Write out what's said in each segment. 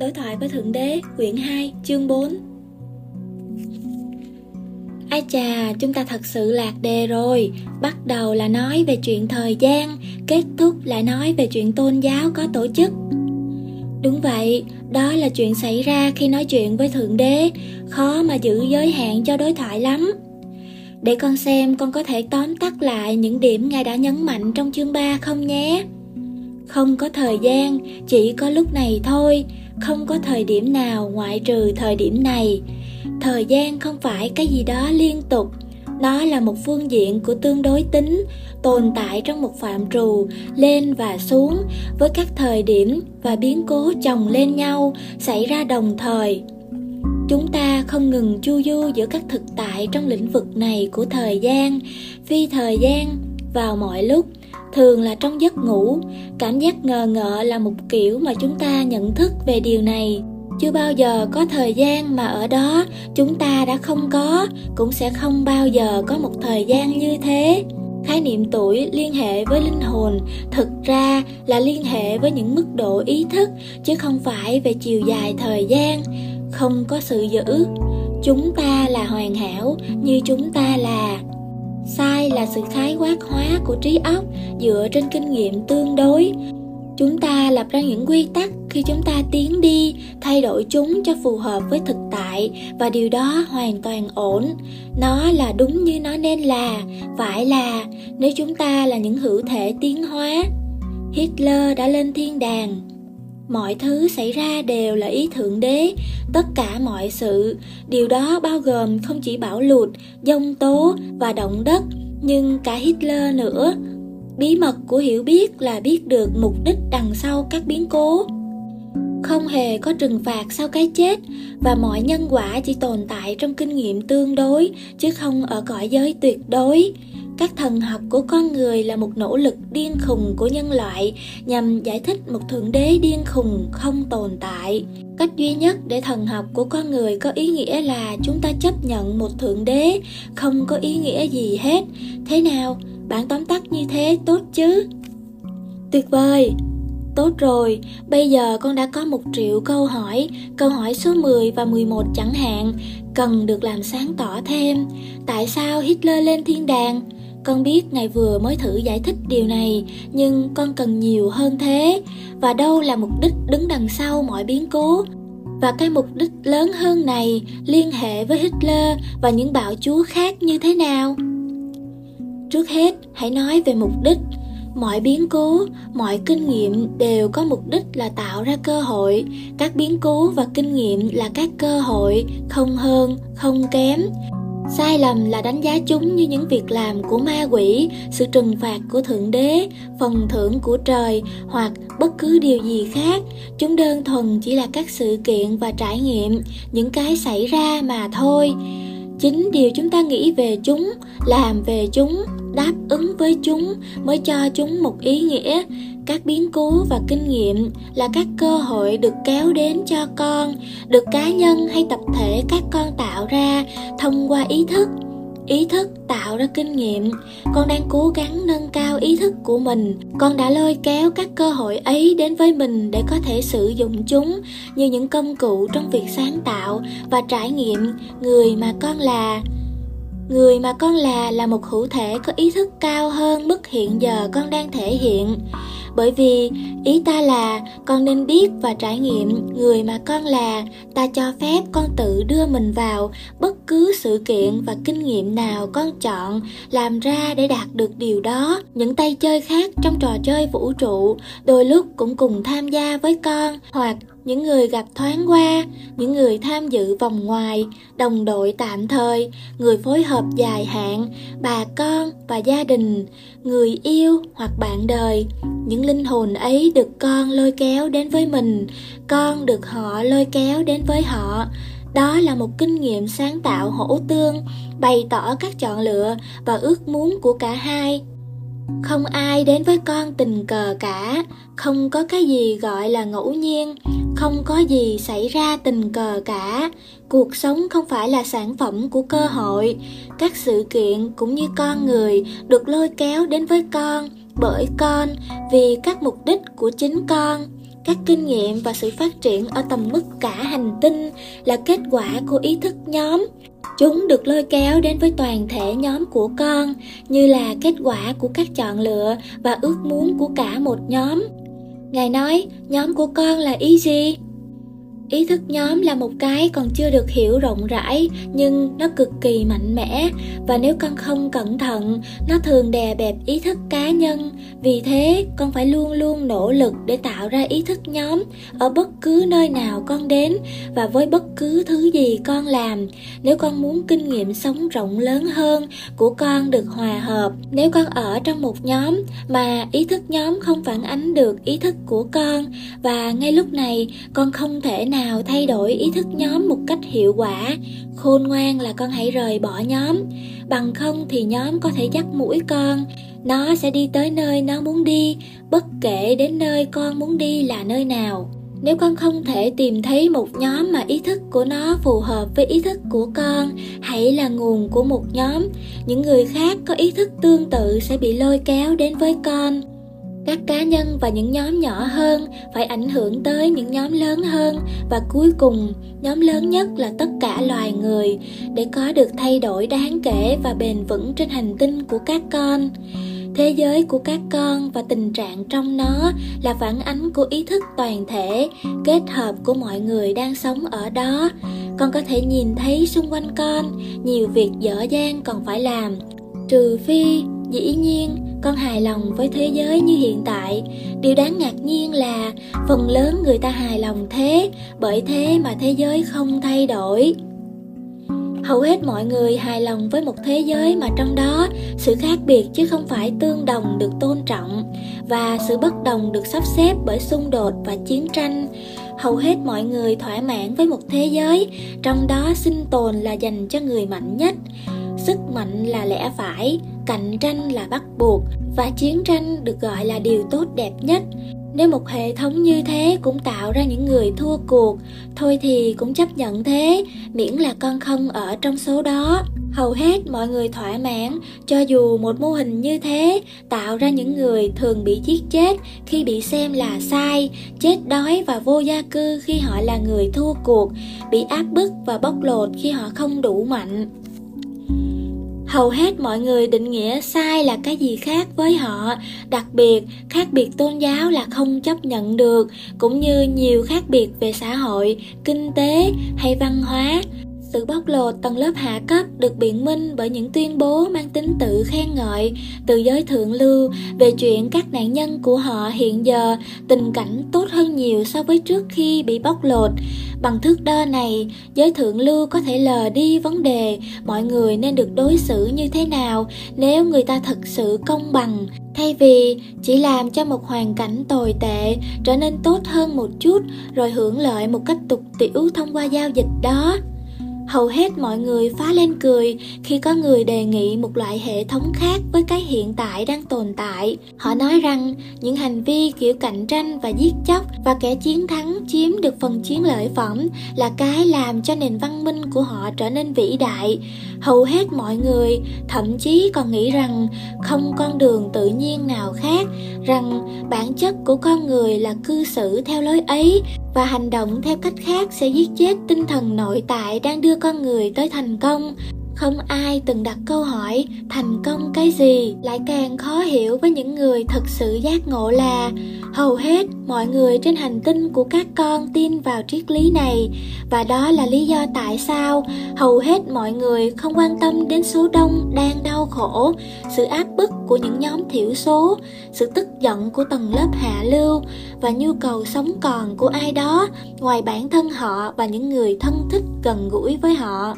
Đối thoại với Thượng Đế, quyển 2, chương 4 Ai chà, chúng ta thật sự lạc đề rồi. Bắt đầu là nói về chuyện thời gian Kết thúc lại nói về chuyện tôn giáo có tổ chức. Đúng vậy, đó là chuyện xảy ra khi nói chuyện với Thượng Đế. Khó mà giữ giới hạn cho đối thoại lắm. Để con xem con có thể tóm tắt lại những điểm Ngài đã nhấn mạnh trong chương 3 không nhé. Không có thời gian, chỉ có lúc này thôi. Không có thời điểm nào ngoại trừ thời điểm này. Thời gian không phải cái gì đó liên tục. Nó là một phương diện của tương đối tính, tồn tại trong một phạm trù, lên và xuống, với các thời điểm và biến cố chồng lên nhau xảy ra đồng thời. Chúng ta không ngừng chu du giữa các thực tại trong lĩnh vực này của thời gian, phi thời gian vào mọi lúc thường là trong giấc ngủ. Cảm giác ngờ ngợ là một kiểu mà chúng ta nhận thức về điều này. Chưa bao giờ có thời gian mà ở đó chúng ta đã không có, cũng sẽ không bao giờ có một thời gian như thế. Khái niệm tuổi liên hệ với linh hồn thực ra là liên hệ với những mức độ ý thức, chứ không phải về chiều dài thời gian. Không có sự giữ. Chúng ta là hoàn hảo như chúng ta là sai là sự khái quát hóa của trí óc dựa trên kinh nghiệm tương đối. Chúng ta lập ra những quy tắc khi chúng ta tiến đi, thay đổi chúng cho phù hợp với thực tại và điều đó hoàn toàn ổn. Nó là đúng như nó nên là, phải là, nếu chúng ta là những hữu thể tiến hóa. Hitler đã lên thiên đàng mọi thứ xảy ra đều là ý thượng đế, tất cả mọi sự. Điều đó bao gồm không chỉ bão lụt, giông tố và động đất, nhưng cả hitler nữa. Bí mật của hiểu biết là biết được mục đích đằng sau các biến cố. Không hề có trừng phạt sau cái chết, và mọi nhân quả chỉ tồn tại trong kinh nghiệm tương đối, chứ không ở cõi giới tuyệt đối các thần học của con người là một nỗ lực điên khùng của nhân loại nhằm giải thích một thượng đế điên khùng không tồn tại. Cách duy nhất để thần học của con người có ý nghĩa là chúng ta chấp nhận một thượng đế không có ý nghĩa gì hết. Thế nào? Bạn tóm tắt như thế tốt chứ? Tuyệt vời! Tốt rồi, bây giờ con đã có một triệu câu hỏi, câu hỏi số 10 và 11 chẳng hạn, cần được làm sáng tỏ thêm. Tại sao Hitler lên thiên đàng? Con biết ngài vừa mới thử giải thích điều này, nhưng con cần nhiều hơn thế. Và đâu là mục đích đứng đằng sau mọi biến cố? Và cái mục đích lớn hơn này liên hệ với Hitler và những bạo chúa khác như thế nào? Trước hết, hãy nói về mục đích mọi biến cố mọi kinh nghiệm đều có mục đích là tạo ra cơ hội các biến cố và kinh nghiệm là các cơ hội không hơn không kém sai lầm là đánh giá chúng như những việc làm của ma quỷ, sự trừng phạt của thượng đế, phần thưởng của trời, hoặc bất cứ điều gì khác. Chúng đơn thuần chỉ là các sự kiện và trải nghiệm, những cái xảy ra mà thôi. Chính điều chúng ta nghĩ về chúng, làm về chúng, đáp ứng với chúng, mới cho chúng một ý nghĩa các biến cố và kinh nghiệm là các cơ hội được kéo đến cho con, được cá nhân hay tập thể các con tạo ra thông qua ý thức. Ý thức tạo ra kinh nghiệm. Con đang cố gắng nâng cao ý thức của mình. Con đã lôi kéo các cơ hội ấy đến với mình để có thể sử dụng chúng như những công cụ trong việc sáng tạo và trải nghiệm người mà con là. Người mà con là là một hữu thể có ý thức cao hơn mức hiện giờ con đang thể hiện bởi vì ý ta là con nên biết và trải nghiệm người mà con là. Ta cho phép con tự đưa mình vào bất cứ sự kiện và kinh nghiệm nào con chọn làm ra để đạt được điều đó. Những tay chơi khác trong trò chơi vũ trụ đôi lúc cũng cùng tham gia với con, hoặc những người gặp thoáng qua, những người tham dự vòng ngoài, đồng đội tạm thời, người phối hợp dài hạn, bà con và gia đình, người yêu hoặc bạn đời. Những linh hồn ấy được con lôi kéo đến với mình, con được họ lôi kéo đến với họ. Đó là một kinh nghiệm sáng tạo hỗ tương, bày tỏ các chọn lựa và ước muốn của cả hai. Không ai đến với con tình cờ cả, không có cái gì gọi là ngẫu nhiên không có gì xảy ra tình cờ cả. Cuộc sống không phải là sản phẩm của cơ hội. Các sự kiện cũng như con người được lôi kéo đến với con, bởi con, vì các mục đích của chính con. Các kinh nghiệm và sự phát triển ở tầm mức cả hành tinh là kết quả của ý thức nhóm. Chúng được lôi kéo đến với toàn thể nhóm của con, như là kết quả của các chọn lựa và ước muốn của cả một nhóm ngài nói nhóm của con là ý gì? Ý thức nhóm là một cái còn chưa được hiểu rộng rãi, nhưng nó cực kỳ mạnh mẽ. Và nếu con không cẩn thận, nó thường đè bẹp ý thức cá nhân. Vì thế, con phải luôn luôn nỗ lực để tạo ra ý thức nhóm ở bất cứ nơi nào con đến và với bất cứ thứ gì con làm. Nếu con muốn kinh nghiệm sống rộng lớn hơn của con được hòa hợp, nếu con ở trong một nhóm mà ý thức nhóm không phản ánh được ý thức của con, và ngay lúc này con không thể nào nào thay đổi ý thức nhóm một cách hiệu quả, khôn ngoan là con hãy rời bỏ nhóm. Bằng không thì nhóm có thể dắt mũi con. Nó sẽ đi tới nơi nó muốn đi, bất kể đến nơi con muốn đi là nơi nào. Nếu con không thể tìm thấy một nhóm mà ý thức của nó phù hợp với ý thức của con, hãy là nguồn của một nhóm. Những người khác có ý thức tương tự sẽ bị lôi kéo đến với con các cá nhân và những nhóm nhỏ hơn phải ảnh hưởng tới những nhóm lớn hơn và cuối cùng, nhóm lớn nhất là tất cả loài người. Để có được thay đổi đáng kể và bền vững trên hành tinh của các con, thế giới của các con và tình trạng trong nó là phản ánh của ý thức toàn thể, kết hợp của mọi người đang sống ở đó. Con có thể nhìn thấy xung quanh con, nhiều việc dở dang còn phải làm, trừ phi dĩ nhiên con hài lòng với thế giới như hiện tại. Điều đáng ngạc nhiên là phần lớn người ta hài lòng thế, bởi thế mà thế giới không thay đổi. Hầu hết mọi người hài lòng với một thế giới mà trong đó sự khác biệt chứ không phải tương đồng được tôn trọng và sự bất đồng được sắp xếp bởi xung đột và chiến tranh. Hầu hết mọi người thỏa mãn với một thế giới, trong đó sinh tồn là dành cho người mạnh nhất. Sức mạnh là lẽ phải cạnh tranh là bắt buộc và chiến tranh được gọi là điều tốt đẹp nhất. Nếu một hệ thống như thế cũng tạo ra những người thua cuộc, thôi thì cũng chấp nhận thế, miễn là con không ở trong số đó. Hầu hết mọi người thỏa mãn, cho dù một mô hình như thế tạo ra những người thường bị giết chết khi bị xem là sai, chết đói và vô gia cư khi họ là người thua cuộc, bị áp bức và bóc lột khi họ không đủ mạnh hầu hết mọi người định nghĩa sai là cái gì khác với họ. Đặc biệt, khác biệt tôn giáo là không chấp nhận được, cũng như nhiều khác biệt về xã hội, kinh tế hay văn hóa sự bóc lột, tầng lớp hạ cấp được biện minh bởi những tuyên bố mang tính tự khen ngợi, từ giới thượng lưu về chuyện các nạn nhân của họ hiện giờ tình cảnh tốt hơn nhiều so với trước khi bị bóc lột. Bằng thước đo này, giới thượng lưu có thể lờ đi vấn đề mọi người nên được đối xử như thế nào nếu người ta thật sự công bằng. Thay vì chỉ làm cho một hoàn cảnh tồi tệ trở nên tốt hơn một chút rồi hưởng lợi một cách tục tiểu thông qua giao dịch đó hầu hết mọi người phá lên cười khi có người đề nghị một loại hệ thống khác với cái hiện tại đang tồn tại. Họ nói rằng những hành vi kiểu cạnh tranh và giết chóc và kẻ chiến thắng chiếm được phần chiến lợi phẩm là cái làm cho nền văn minh của họ trở nên vĩ đại hầu hết mọi người thậm chí còn nghĩ rằng không con đường tự nhiên nào khác, rằng bản chất của con người là cư xử theo lối ấy và hành động theo cách khác sẽ giết chết tinh thần nội tại đang đưa con người tới thành công không ai từng đặt câu hỏi, thành công cái gì? Lại càng khó hiểu với những người thực sự giác ngộ là, hầu hết mọi người trên hành tinh của các con tin vào triết lý này. Và đó là lý do tại sao hầu hết mọi người không quan tâm đến số đông đang đau khổ, sự áp bức của những nhóm thiểu số, sự tức giận của tầng lớp hạ lưu và nhu cầu sống còn của ai đó, ngoài bản thân họ và những người thân thích gần gũi với họ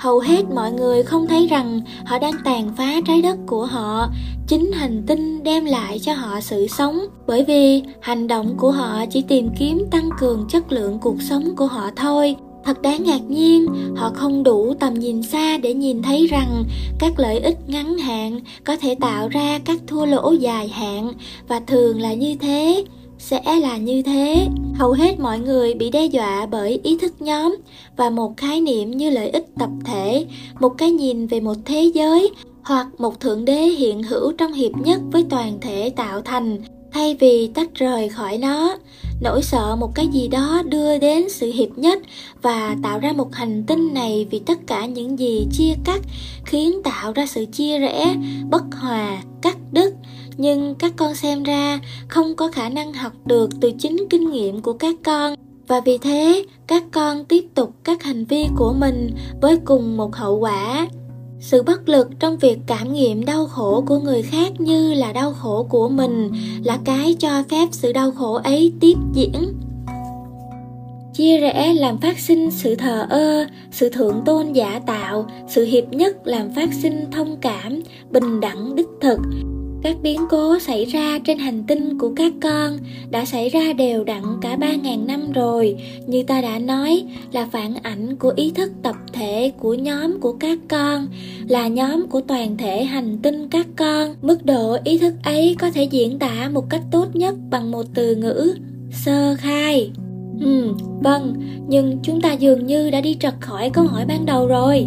hầu hết mọi người không thấy rằng họ đang tàn phá trái đất của họ. Chính hành tinh đem lại cho họ sự sống. Bởi vì hành động của họ chỉ tìm kiếm tăng cường chất lượng cuộc sống của họ thôi. Thật đáng ngạc nhiên, họ không đủ tầm nhìn xa để nhìn thấy rằng các lợi ích ngắn hạn có thể tạo ra các thua lỗ dài hạn. Và thường là như thế sẽ là như thế. Hầu hết mọi người bị đe dọa bởi ý thức nhóm và một khái niệm như lợi ích tập thể, một cái nhìn về một thế giới hoặc một thượng đế hiện hữu trong hiệp nhất với toàn thể tạo thành, thay vì tách rời khỏi nó. Nỗi sợ một cái gì đó đưa đến sự hiệp nhất và tạo ra một hành tinh này vì tất cả những gì chia cắt khiến tạo ra sự chia rẽ, bất hòa, cắt đứt nhưng các con xem ra không có khả năng học được từ chính kinh nghiệm của các con. Và vì thế, các con tiếp tục các hành vi của mình với cùng một hậu quả. Sự bất lực trong việc cảm nghiệm đau khổ của người khác như là đau khổ của mình là cái cho phép sự đau khổ ấy tiếp diễn. Chia rẽ làm phát sinh sự thờ ơ, sự thượng tôn giả tạo, sự hiệp nhất làm phát sinh thông cảm, bình đẳng đích thực các biến cố xảy ra trên hành tinh của các con đã xảy ra đều đặn cả 3.000 năm rồi, như ta đã nói là phản ảnh của ý thức tập thể của nhóm của các con, là nhóm của toàn thể hành tinh các con. Mức độ ý thức ấy có thể diễn tả một cách tốt nhất bằng một từ ngữ, sơ khai. Ừ, vâng, nhưng chúng ta dường như đã đi trật khỏi câu hỏi ban đầu rồi.